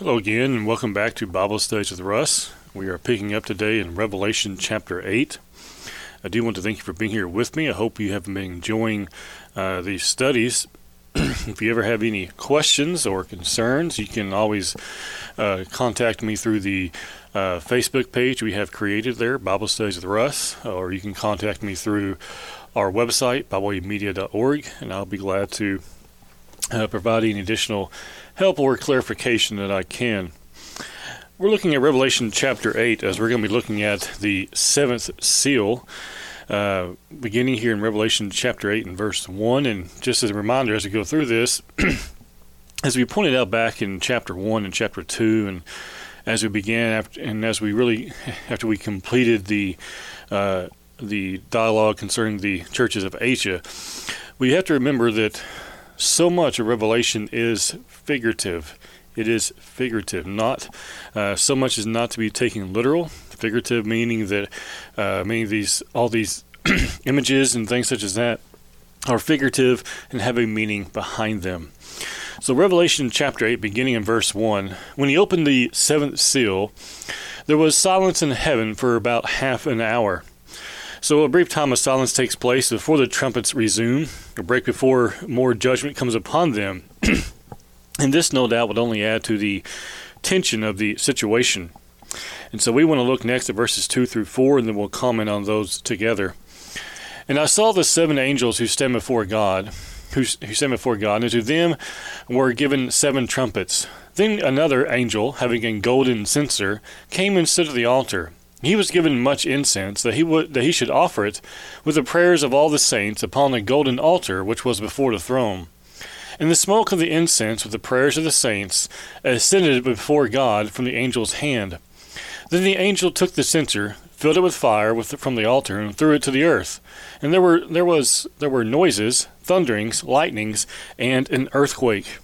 Hello again, and welcome back to Bible Studies with Russ. We are picking up today in Revelation chapter 8. I do want to thank you for being here with me. I hope you have been enjoying uh, these studies. if you ever have any questions or concerns, you can always uh, contact me through the uh, Facebook page we have created there, Bible Studies with Russ, or you can contact me through our website, BywayMedia.org, and I'll be glad to uh, provide any additional help or clarification that I can. We're looking at Revelation chapter 8 as we're going to be looking at the seventh seal, uh, beginning here in Revelation chapter 8 and verse 1. And just as a reminder, as we go through this, as we pointed out back in chapter 1 and chapter 2, and as we began, after, and as we really, after we completed the uh, the dialogue concerning the churches of Asia, we have to remember that so much of Revelation is figurative. It is figurative, not uh, so much as not to be taken literal. Figurative meaning that uh, meaning these all these images and things such as that are figurative and have a meaning behind them. So Revelation chapter 8 beginning in verse 1, when he opened the seventh seal, there was silence in heaven for about half an hour. So a brief time of silence takes place before the trumpets resume, a break before more judgment comes upon them. and this, no doubt, would only add to the tension of the situation. And so we want to look next at verses 2 through 4, and then we'll comment on those together. And I saw the seven angels who stand before God, who, who stand before God, and to them were given seven trumpets. Then another angel, having a golden censer, came and stood at the altar. He was given much incense, that he would that he should offer it with the prayers of all the saints upon the golden altar which was before the throne. And the smoke of the incense with the prayers of the saints ascended before God from the angel's hand. Then the angel took the censer, filled it with fire with the, from the altar, and threw it to the earth. And there were there was there were noises, thunderings, lightnings, and an earthquake.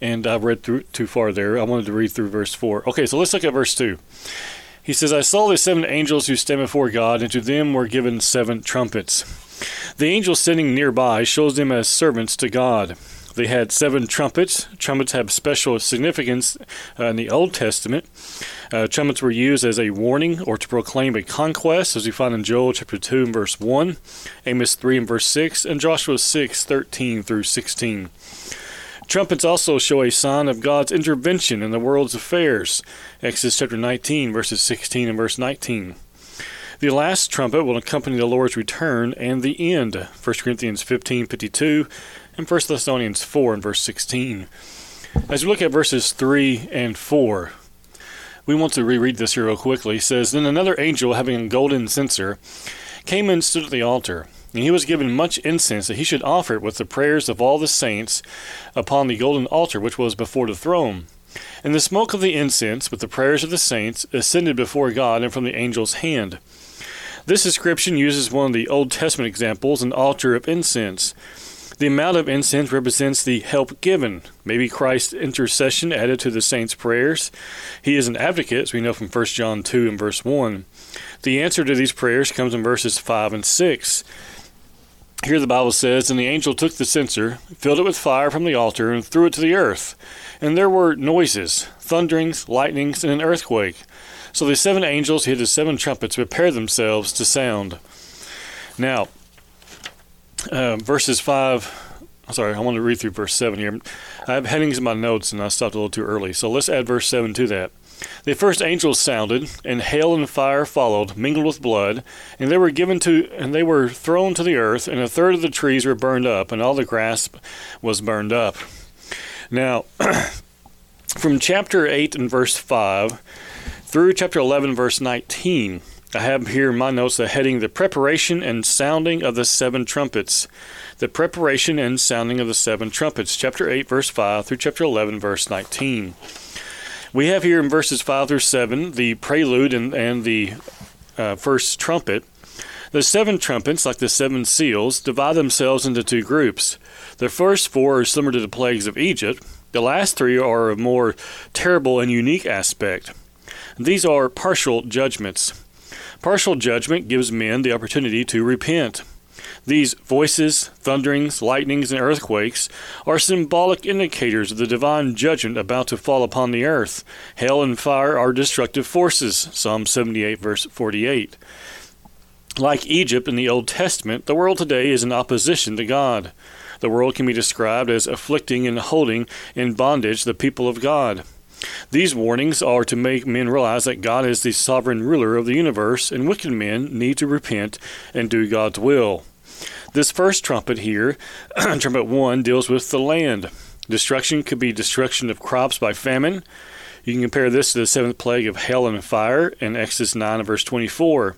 And I've read through too far there. I wanted to read through verse four. Okay, so let's look at verse two. He says, I saw the seven angels who stand before God, and to them were given seven trumpets. The angel sitting nearby shows them as servants to God. They had seven trumpets. Trumpets have special significance uh, in the Old Testament. Uh, trumpets were used as a warning or to proclaim a conquest, as we find in Joel chapter 2 and verse 1, Amos 3 and verse 6, and Joshua 6, 13 through 16. Trumpets also show a sign of God's intervention in the world's affairs. Exodus chapter 19, verses 16 and verse 19. The last trumpet will accompany the Lord's return and the end. 1 Corinthians 15, 52, and 1 Thessalonians 4 and verse 16. As we look at verses 3 and 4, we want to reread this here real quickly. It says, Then another angel, having a golden censer, came and stood at the altar. And he was given much incense that he should offer it with the prayers of all the saints upon the golden altar which was before the throne. And the smoke of the incense with the prayers of the saints ascended before God and from the angel's hand. This inscription uses one of the Old Testament examples, an altar of incense. The amount of incense represents the help given, maybe Christ's intercession added to the saints' prayers. He is an advocate, as we know from 1 John 2 and verse 1. The answer to these prayers comes in verses 5 and 6. Here the Bible says, And the angel took the censer, filled it with fire from the altar, and threw it to the earth. And there were noises, thunderings, lightnings, and an earthquake. So the seven angels who had the seven trumpets prepared themselves to sound. Now, uh, verses 5, sorry, I want to read through verse 7 here. I have headings in my notes and I stopped a little too early. So let's add verse 7 to that. The first angels sounded, and hail and fire followed, mingled with blood, and they were given to and they were thrown to the earth, and a third of the trees were burned up, and all the grass was burned up. Now, from chapter 8 and verse 5 through chapter 11 verse 19, I have here in my notes the heading The Preparation and Sounding of the Seven Trumpets. The Preparation and Sounding of the Seven Trumpets, chapter 8, verse 5 through chapter 11, verse 19. We have here in verses 5 through 7 the prelude and, and the uh, first trumpet. The seven trumpets, like the seven seals, divide themselves into two groups. The first four are similar to the plagues of Egypt. The last three are a more terrible and unique aspect. These are partial judgments. Partial judgment gives men the opportunity to repent. These voices, thunderings, lightnings, and earthquakes are symbolic indicators of the divine judgment about to fall upon the earth. Hell and fire are destructive forces. Psalm 78, verse 48. Like Egypt in the Old Testament, the world today is in opposition to God. The world can be described as afflicting and holding in bondage the people of God. These warnings are to make men realize that God is the sovereign ruler of the universe, and wicked men need to repent and do God's will. This first trumpet here, trumpet 1, deals with the land. Destruction could be destruction of crops by famine. You can compare this to the seventh plague of hail and fire in Exodus 9 and verse 24.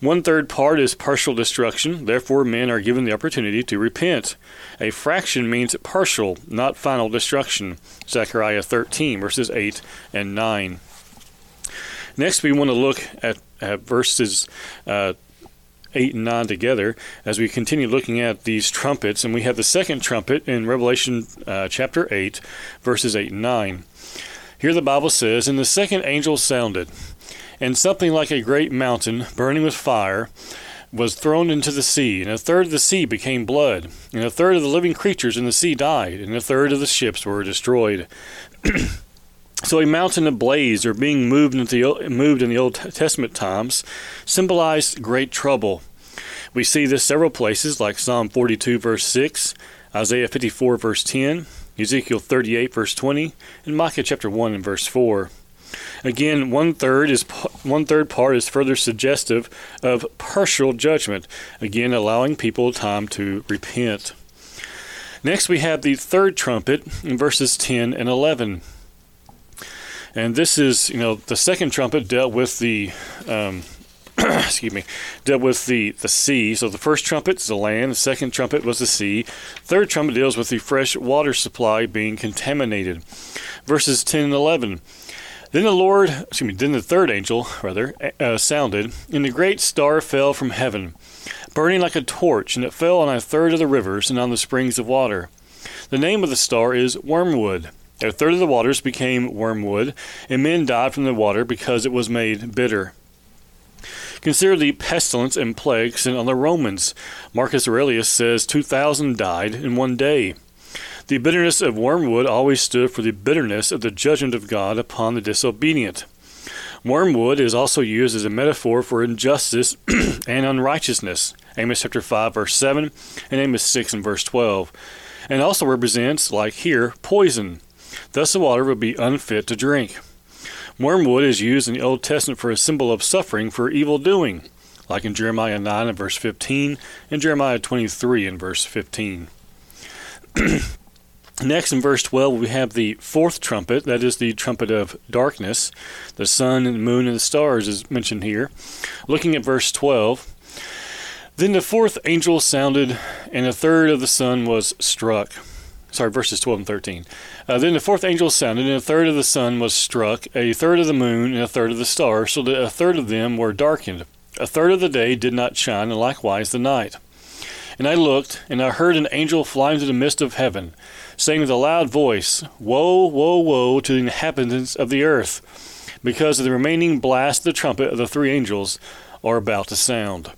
One third part is partial destruction, therefore, men are given the opportunity to repent. A fraction means partial, not final destruction. Zechariah 13, verses 8 and 9. Next, we want to look at, at verses uh, 8 and 9 together as we continue looking at these trumpets. And we have the second trumpet in Revelation uh, chapter 8, verses 8 and 9. Here the Bible says, And the second angel sounded, and something like a great mountain, burning with fire, was thrown into the sea, and a third of the sea became blood, and a third of the living creatures in the sea died, and a third of the ships were destroyed. So a mountain ablaze or being moved, in the, moved in the Old Testament times symbolized great trouble. We see this several places like Psalm 42 verse 6, Isaiah 54 verse 10, Ezekiel 38 verse 20, and Micah chapter 1 and verse 4. Again, one third is one third part is further suggestive of partial judgment, again allowing people time to repent. Next, we have the third trumpet in verses 10 and 11. And this is, you know, the second trumpet dealt with the, um, excuse me, dealt with the, the sea. So the first trumpet is the land, the second trumpet was the sea. Third trumpet deals with the fresh water supply being contaminated. Verses 10 and 11. Then the Lord, excuse me, then the third angel, rather, uh, sounded, and the great star fell from heaven, burning like a torch, and it fell on a third of the rivers and on the springs of water. The name of the star is Wormwood. A third of the waters became wormwood, and men died from the water because it was made bitter. Consider the pestilence and plague sent on the Romans. Marcus Aurelius says 2,000 died in one day. The bitterness of wormwood always stood for the bitterness of the judgment of God upon the disobedient. Wormwood is also used as a metaphor for injustice and unrighteousness. Amos chapter 5 verse 7 and Amos 6 and verse 12. And also represents, like here, poison. Thus the water would be unfit to drink. Wormwood is used in the Old Testament for a symbol of suffering for evil doing, like in Jeremiah 9 and verse 15 and Jeremiah 23 and verse 15. Next, in verse 12, we have the fourth trumpet, that is the trumpet of darkness. The sun and the moon and the stars is mentioned here. Looking at verse 12, then the fourth angel sounded, and a third of the sun was struck sorry, verses 12 and 13. Uh, then the fourth angel sounded, and a third of the sun was struck, a third of the moon, and a third of the stars, so that a third of them were darkened. A third of the day did not shine, and likewise the night. And I looked, and I heard an angel fly into the midst of heaven, saying with a loud voice, Woe, woe, woe to the inhabitants of the earth, because of the remaining blast of the trumpet of the three angels are about to sound.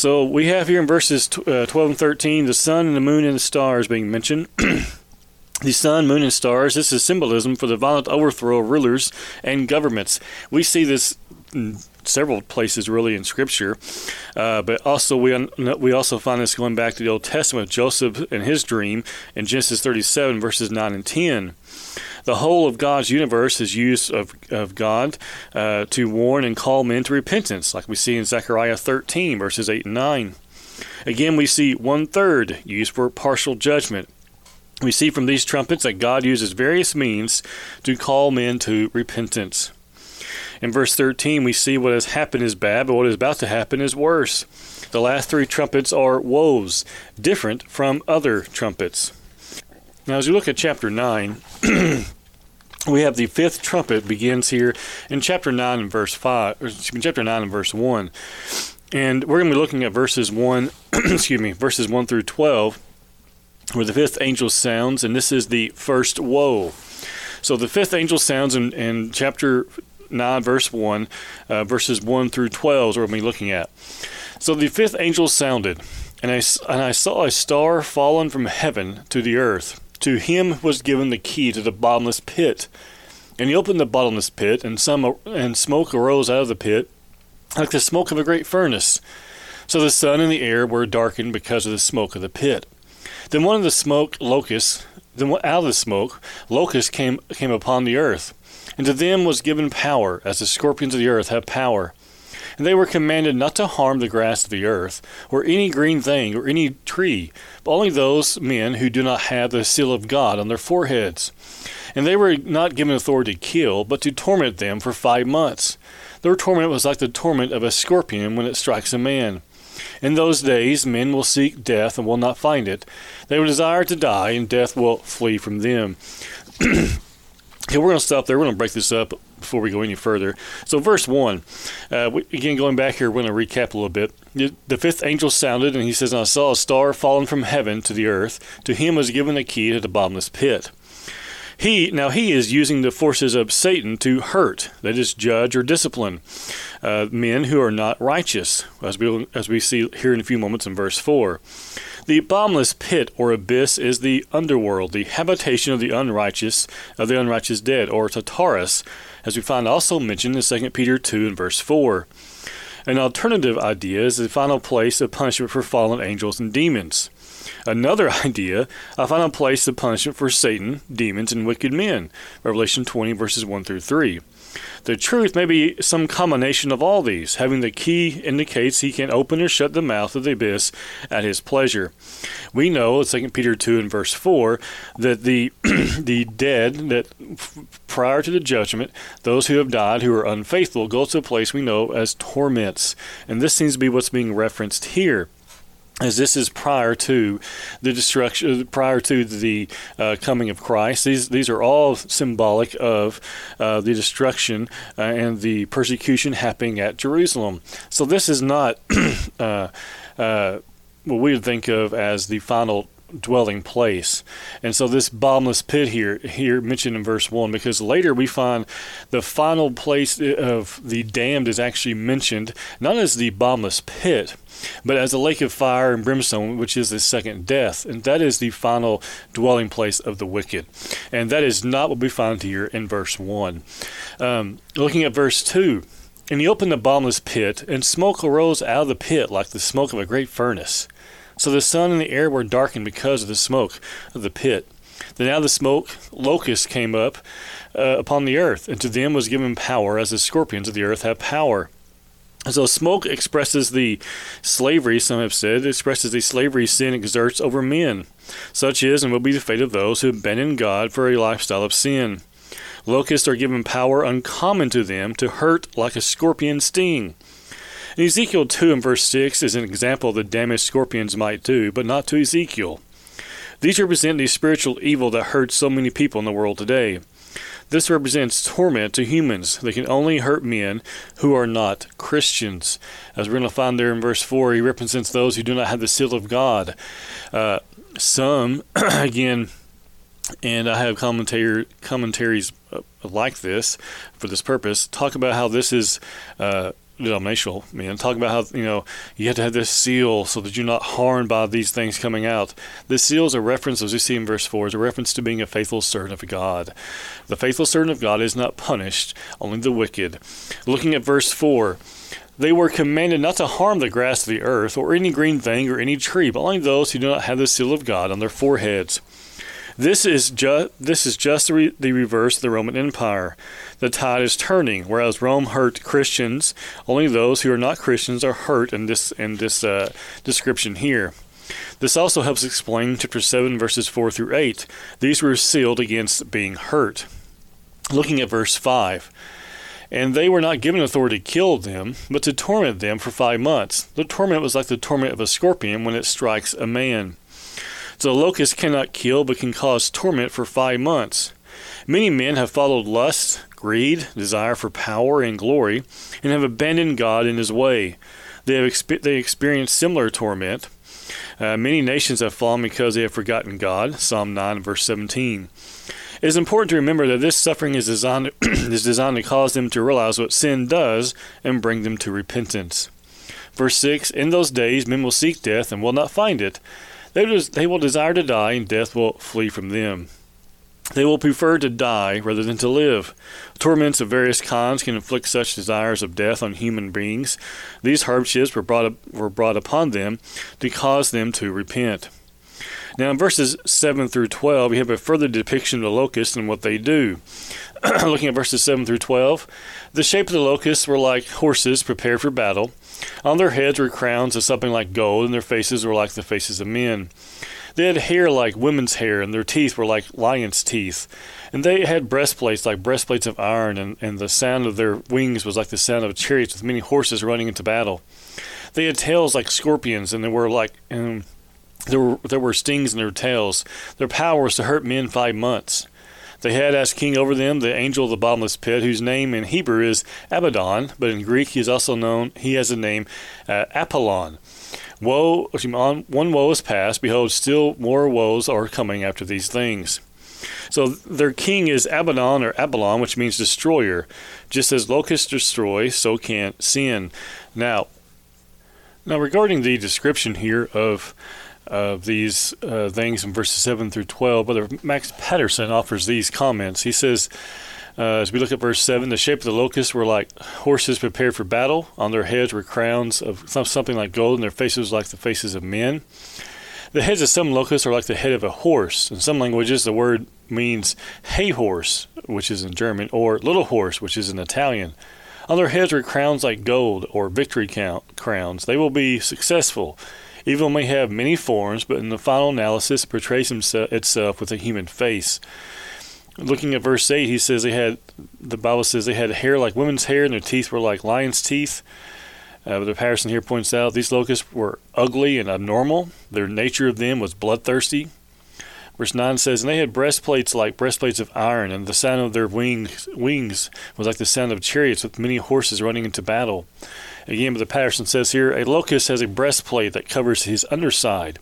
So we have here in verses uh, 12 and 13 the sun and the moon and the stars being mentioned. the sun, moon, and stars, this is symbolism for the violent overthrow of rulers and governments. We see this several places really in Scripture, uh, but also we we also find this going back to the Old Testament, Joseph and his dream in Genesis 37 verses 9 and 10 the whole of God's universe is used of, of God uh, to warn and call men to repentance, like we see in Zechariah 13, verses 8 and 9. Again, we see one third used for partial judgment. We see from these trumpets that God uses various means to call men to repentance. In verse 13, we see what has happened is bad, but what is about to happen is worse. The last three trumpets are woes, different from other trumpets. Now, as you look at chapter 9, we have the fifth trumpet begins here in chapter 9 and verse 5, or chapter 9 and verse 1. And we're going to be looking at verses 1, excuse me, verses 1 through 12, where the fifth angel sounds, and this is the first woe. So the fifth angel sounds in, in chapter 9, verse 1, uh, verses 1 through 12 is what we'll be looking at. So the fifth angel sounded, and I, and I saw a star fallen from heaven to the earth. To him was given the key to the bottomless pit. And he opened the bottomless pit, and some and smoke arose out of the pit, like the smoke of a great furnace. So the sun and the air were darkened because of the smoke of the pit. Then one of the smoke locusts, then out of the smoke, locusts came came upon the earth, and to them was given power, as the scorpions of the earth have power. And they were commanded not to harm the grass of the earth, or any green thing, or any tree, but only those men who do not have the seal of God on their foreheads. And they were not given authority to kill, but to torment them for five months. Their torment was like the torment of a scorpion when it strikes a man. In those days, men will seek death and will not find it. They will desire to die, and death will flee from them. Okay, we're going to stop there. We're going to break this up before we go any further. So, verse 1, uh, we, again, going back here, we're going to recap a little bit. The fifth angel sounded, and he says, I saw a star fallen from heaven to the earth. To him was given the key to the bottomless pit. He now he is using the forces of Satan to hurt, that is, judge or discipline uh, men who are not righteous, as we as we see here in a few moments in verse four. The bottomless pit or abyss is the underworld, the habitation of the unrighteous, of the unrighteous dead, or Tartarus, as we find also mentioned in 2 Peter 2 and verse 4. An alternative idea is the final place of punishment for fallen angels and demons. Another idea, I find a place of punishment for Satan, demons, and wicked men. Revelation 20, verses 1 through 3. The truth may be some combination of all these. Having the key indicates he can open or shut the mouth of the abyss at his pleasure. We know, 2 Peter 2 and verse 4, that the, the dead, that prior to the judgment, those who have died who are unfaithful go to a place we know as torments. And this seems to be what's being referenced here as this is prior to the destruction, prior to the uh, coming of Christ. These these are all symbolic of uh, the destruction uh, and the persecution happening at Jerusalem. So this is not uh, uh, what we would think of as the final dwelling place. And so this bottomless pit here here mentioned in verse 1 because later we find the final place of the damned is actually mentioned not as the bottomless pit but as a lake of fire and brimstone which is the second death and that is the final dwelling place of the wicked. And that is not what we find here in verse 1. Um, looking at verse 2 and he opened the bottomless pit, and smoke arose out of the pit like the smoke of a great furnace. So the sun and the air were darkened because of the smoke of the pit. Then out of the smoke locusts came up uh, upon the earth, and to them was given power, as the scorpions of the earth have power. So smoke expresses the slavery, some have said, expresses the slavery sin exerts over men. Such is and will be the fate of those who abandon God for a lifestyle of sin. Locusts are given power uncommon to them to hurt like a scorpion sting. And Ezekiel 2 and verse 6 is an example of the damage scorpions might do, but not to Ezekiel. These represent the spiritual evil that hurts so many people in the world today. This represents torment to humans. They can only hurt men who are not Christians. As we're going to find there in verse 4, he represents those who do not have the seal of God. Uh, some, again, and I have commentator, commentaries uh, like this for this purpose, talk about how this is. Uh, denominational men talk about how you know you have to have this seal so that you're not harmed by these things coming out. This seal is a reference, as we see in verse four, is a reference to being a faithful servant of God. The faithful servant of God is not punished, only the wicked. Looking at verse four. They were commanded not to harm the grass of the earth, or any green thing, or any tree, but only those who do not have the seal of God on their foreheads. This is just this is just the, re- the reverse of the Roman Empire. The tide is turning. Whereas Rome hurt Christians, only those who are not Christians are hurt in this in this uh, description here. This also helps explain chapter 7, verses 4 through 8. These were sealed against being hurt. Looking at verse 5. And they were not given authority to kill them, but to torment them for five months. The torment was like the torment of a scorpion when it strikes a man. The locust cannot kill, but can cause torment for five months. Many men have followed lust, greed, desire for power and glory, and have abandoned God in His way. They have expe- they experienced similar torment. Uh, many nations have fallen because they have forgotten God. Psalm 9, verse 17. It is important to remember that this suffering is designed, is designed to cause them to realize what sin does and bring them to repentance. Verse 6 In those days men will seek death and will not find it. They they will desire to die, and death will flee from them. They will prefer to die rather than to live. Torments of various kinds can inflict such desires of death on human beings. These hardships were brought, up, were brought upon them to cause them to repent. Now, in verses 7 through 12, we have a further depiction of the locusts and what they do. Looking at verses 7 through 12, the shape of the locusts were like horses prepared for battle. On their heads were crowns of something like gold, and their faces were like the faces of men. They had hair like women's hair, and their teeth were like lions' teeth. And they had breastplates like breastplates of iron, and, and the sound of their wings was like the sound of chariots with many horses running into battle. They had tails like scorpions, and they were like and there were there were stings in their tails. Their power was to hurt men five months. They had as king over them the angel of the bottomless pit, whose name in Hebrew is Abaddon, but in Greek he is also known. He has the name uh, Apollyon. Woe, one woe is past. Behold, still more woes are coming after these things. So their king is Abaddon or Apollyon, which means destroyer. Just as locusts destroy, so can sin. Now, now regarding the description here of of these uh, things in verses 7 through 12, Brother Max Patterson offers these comments. He says, uh, as we look at verse 7, the shape of the locusts were like horses prepared for battle. On their heads were crowns of something like gold, and their faces were like the faces of men. The heads of some locusts are like the head of a horse. In some languages, the word means hay horse, which is in German, or little horse, which is in Italian. On their heads were crowns like gold, or victory count crowns. They will be successful. Evil may have many forms, but in the final analysis, it portrays itself with a human face. Looking at verse 8, he says they had, the Bible says they had hair like women's hair, and their teeth were like lion's teeth. Uh, the Patterson here points out these locusts were ugly and abnormal. Their nature of them was bloodthirsty. Verse 9 says, And they had breastplates like breastplates of iron, and the sound of their wings, wings was like the sound of chariots with many horses running into battle. Again, but the Patterson says here, a locust has a breastplate that covers his underside.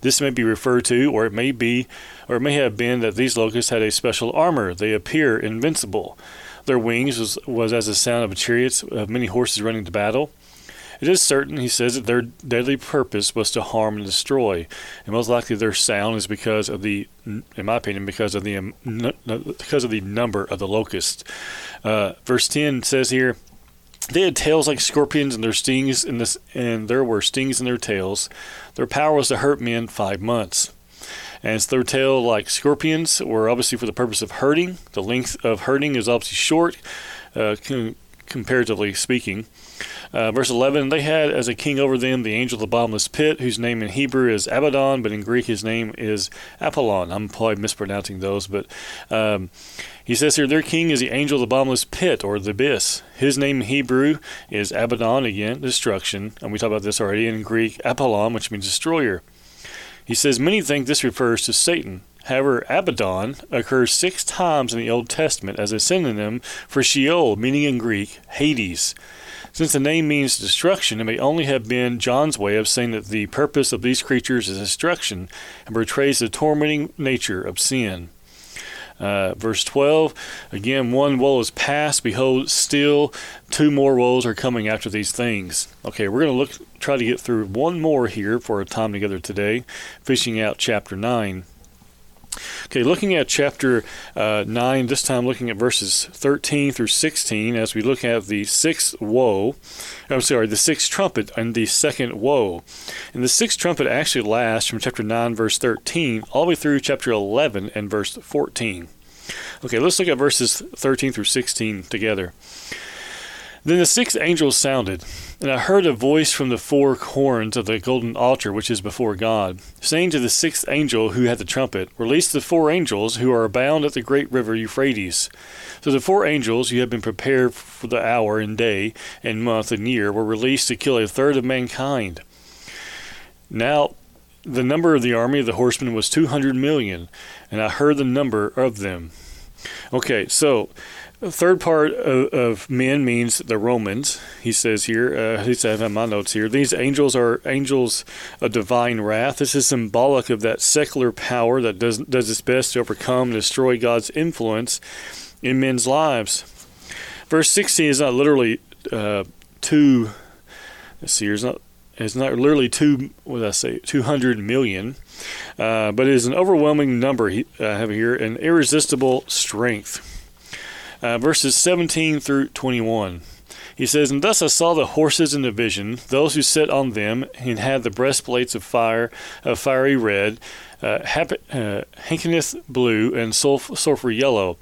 This may be referred to, or it may be, or it may have been that these locusts had a special armor. They appear invincible. Their wings was, was as the sound of chariots of many horses running to battle. It is certain, he says, that their deadly purpose was to harm and destroy, and most likely their sound is because of the, in my opinion, because of the because of the number of the locusts. Uh, verse ten says here, they had tails like scorpions, and their stings in this, and there were stings in their tails. Their power was to hurt men five months. And it's their tail like scorpions, were obviously for the purpose of hurting. The length of hurting is obviously short, uh, comparatively speaking. Uh, verse 11 They had as a king over them the angel of the bottomless pit, whose name in Hebrew is Abaddon, but in Greek his name is Apollon. I'm probably mispronouncing those, but um, he says here, Their king is the angel of the bottomless pit, or the abyss. His name in Hebrew is Abaddon, again, destruction. And we talked about this already in Greek, Apollon, which means destroyer. He says many think this refers to Satan. However, Abaddon occurs six times in the Old Testament as a synonym for Sheol, meaning in Greek Hades. Since the name means destruction, it may only have been John's way of saying that the purpose of these creatures is destruction and portrays the tormenting nature of sin. Uh, verse 12 again, one woe is past. Behold, still two more woes are coming after these things. Okay, we're going to look, try to get through one more here for our time together today, fishing out chapter 9. Okay, looking at chapter uh, 9, this time looking at verses 13 through 16, as we look at the sixth woe, I'm sorry, the sixth trumpet and the second woe. And the sixth trumpet actually lasts from chapter 9, verse 13, all the way through chapter 11 and verse 14. Okay, let's look at verses 13 through 16 together. Then the sixth angel sounded, and I heard a voice from the four horns of the golden altar which is before God, saying to the sixth angel who had the trumpet, Release the four angels who are bound at the great river Euphrates. So the four angels who had been prepared for the hour and day and month and year were released to kill a third of mankind. Now the number of the army of the horsemen was two hundred million, and I heard the number of them. Okay, so the third part of, of, men means the Romans. He says here, uh, at least I have my notes here. These angels are angels of divine wrath. This is symbolic of that secular power that does does its best to overcome and destroy God's influence in men's lives. Verse 16 is not literally uh, two Let's see, here's not it's not literally two, what did I say, 200 million, uh, but it is an overwhelming number I have here, an irresistible strength. Uh, verses 17 through 21. He says, And thus I saw the horses in the vision, those who sat on them, and had the breastplates of fire, of fiery red, uh, uh, blue, and sulphur yellow.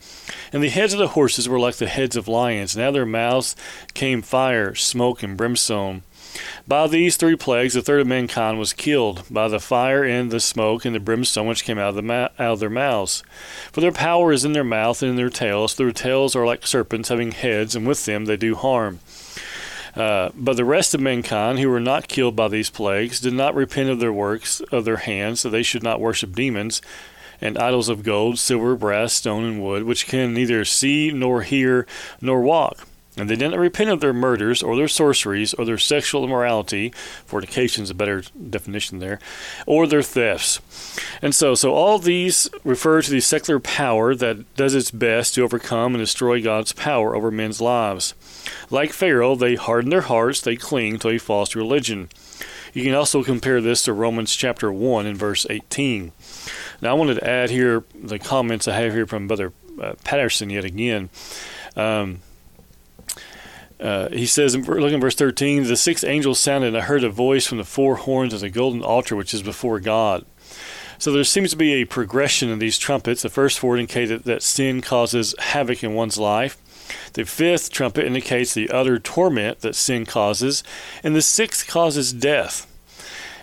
And the heads of the horses were like the heads of lions, and out of their mouths came fire, smoke, and brimstone. By these three plagues, a third of mankind was killed by the fire and the smoke and the brimstone which came out of, the ma- out of their mouths. For their power is in their mouth and in their tails. Their tails are like serpents having heads, and with them they do harm. Uh, but the rest of mankind who were not killed by these plagues did not repent of their works of their hands, that they should not worship demons and idols of gold, silver, brass, stone, and wood, which can neither see nor hear nor walk. And they did not repent of their murders, or their sorceries, or their sexual immorality, fornication is a better definition there, or their thefts. And so, so all these refer to the secular power that does its best to overcome and destroy God's power over men's lives. Like Pharaoh, they harden their hearts, they cling to a false religion. You can also compare this to Romans chapter 1 and verse 18. Now, I wanted to add here the comments I have here from Brother uh, Patterson yet again. Um, uh, he says, look in verse 13, the sixth angel sounded, and I heard a voice from the four horns of the golden altar which is before God. So there seems to be a progression in these trumpets. The first four indicate that sin causes havoc in one's life. The fifth trumpet indicates the utter torment that sin causes, and the sixth causes death.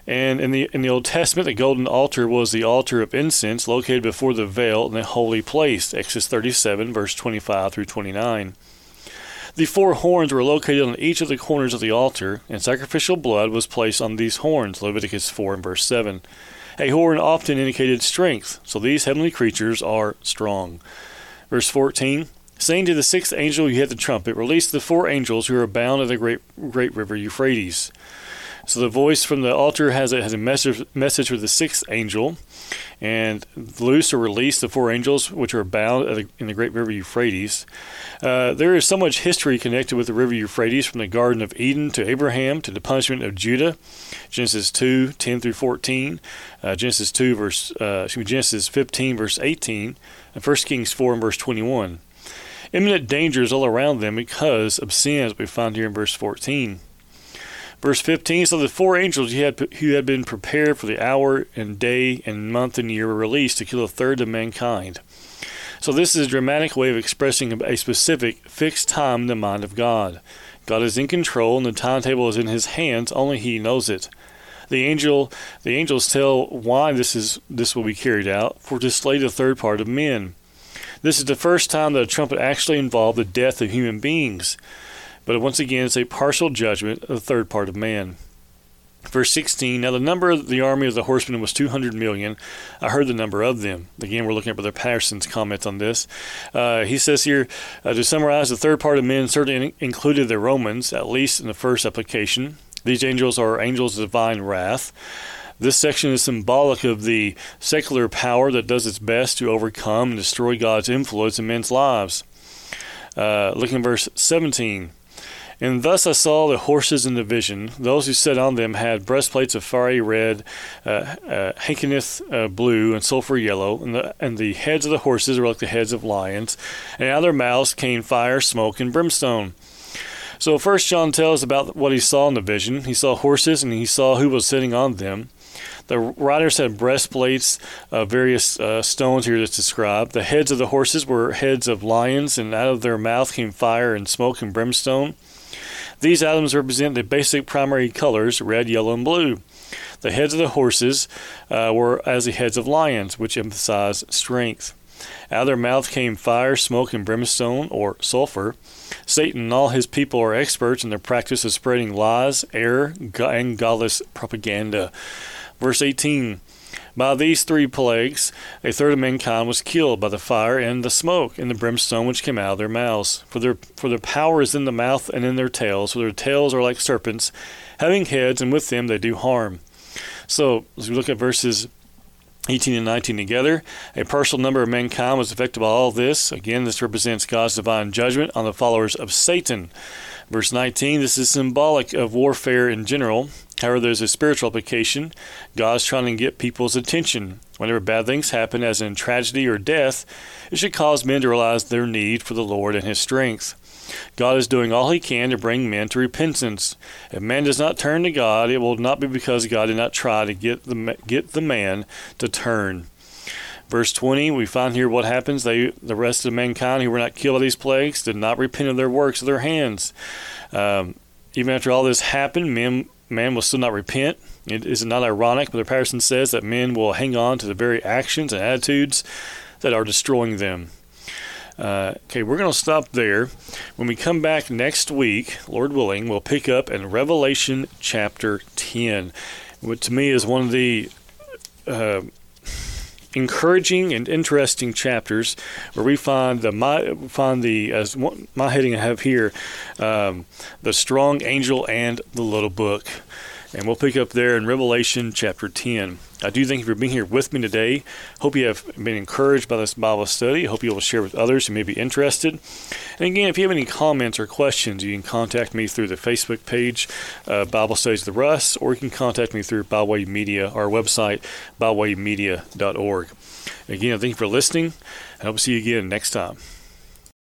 And in the in the Old Testament, the golden altar was the altar of incense located before the veil in the holy place. Exodus 37, verse 25 through 29. The four horns were located on each of the corners of the altar, and sacrificial blood was placed on these horns. Leviticus 4 and verse 7. A horn often indicated strength, so these heavenly creatures are strong. Verse 14 Saying to the sixth angel who had the trumpet, Release the four angels who are bound in the great, great river Euphrates. So the voice from the altar has a, has a message, message for the sixth angel, and loose or release the four angels which are bound in the great river Euphrates. Uh, there is so much history connected with the river Euphrates from the Garden of Eden to Abraham to the punishment of Judah, Genesis 2 10 through 14, uh, Genesis 2 verse uh, Genesis 15 verse 18, and 1 Kings 4 and verse 21. Imminent dangers all around them because of sins we find here in verse 14. Verse 15 So the four angels who had, who had been prepared for the hour and day and month and year were released to kill a third of mankind. So this is a dramatic way of expressing a specific fixed time in the mind of God. God is in control and the timetable is in his hands, only he knows it. The angel the angels tell why this is this will be carried out, for to slay the third part of men. This is the first time that a trumpet actually involved the death of human beings. But once again, it's a partial judgment of the third part of man. Verse 16 Now the number of the army of the horsemen was 200 million. I heard the number of them. Again, we're looking at Brother Patterson's comments on this. Uh, he says here uh, to summarize, the third part of men certainly included the Romans, at least in the first application. These angels are angels of divine wrath. This section is symbolic of the secular power that does its best to overcome and destroy God's influence in men's lives. Uh, look in verse 17. And thus I saw the horses in the vision. Those who sat on them had breastplates of fiery red, uh, uh, uh, blue, and sulphur yellow, and the, and the heads of the horses were like the heads of lions, and out of their mouths came fire, smoke, and brimstone. So first John tells about what he saw in the vision. He saw horses, and he saw who was sitting on them. The riders had breastplates of various uh, stones here that's described. The heads of the horses were heads of lions, and out of their mouth came fire and smoke and brimstone. These items represent the basic primary colors red, yellow, and blue. The heads of the horses uh, were as the heads of lions, which emphasize strength. Out of their mouth came fire, smoke, and brimstone, or sulfur. Satan and all his people are experts in the practice of spreading lies, error, and godless propaganda. Verse 18 by these three plagues, a third of mankind was killed by the fire and the smoke and the brimstone which came out of their mouths. For their for their power is in the mouth and in their tails. For their tails are like serpents, having heads, and with them they do harm. So as we look at verses 18 and 19 together. A partial number of mankind was affected by all this. Again, this represents God's divine judgment on the followers of Satan. Verse 19, this is symbolic of warfare in general. However, there's a spiritual application. God's trying to get people's attention. Whenever bad things happen, as in tragedy or death, it should cause men to realize their need for the Lord and His strength. God is doing all He can to bring men to repentance. If man does not turn to God, it will not be because God did not try to get the get the man to turn. Verse 20, we find here what happens. They, the rest of mankind who were not killed by these plagues, did not repent of their works of their hands. Um, even after all this happened, men, man will still not repent. It is not ironic, but Patterson says that men will hang on to the very actions and attitudes that are destroying them. Uh, okay, we're going to stop there. When we come back next week, Lord willing, we'll pick up in Revelation chapter 10, which to me is one of the uh, encouraging and interesting chapters where we find the my find the as my heading I have here um, the strong angel and the little book. And we'll pick up there in Revelation chapter 10. I do thank you for being here with me today. Hope you have been encouraged by this Bible study. Hope you will share with others who may be interested. And again, if you have any comments or questions, you can contact me through the Facebook page, uh, Bible Studies the Russ, or you can contact me through Byway Media, our website, bywaymedia.org. Again, thank you for listening. I hope to see you again next time.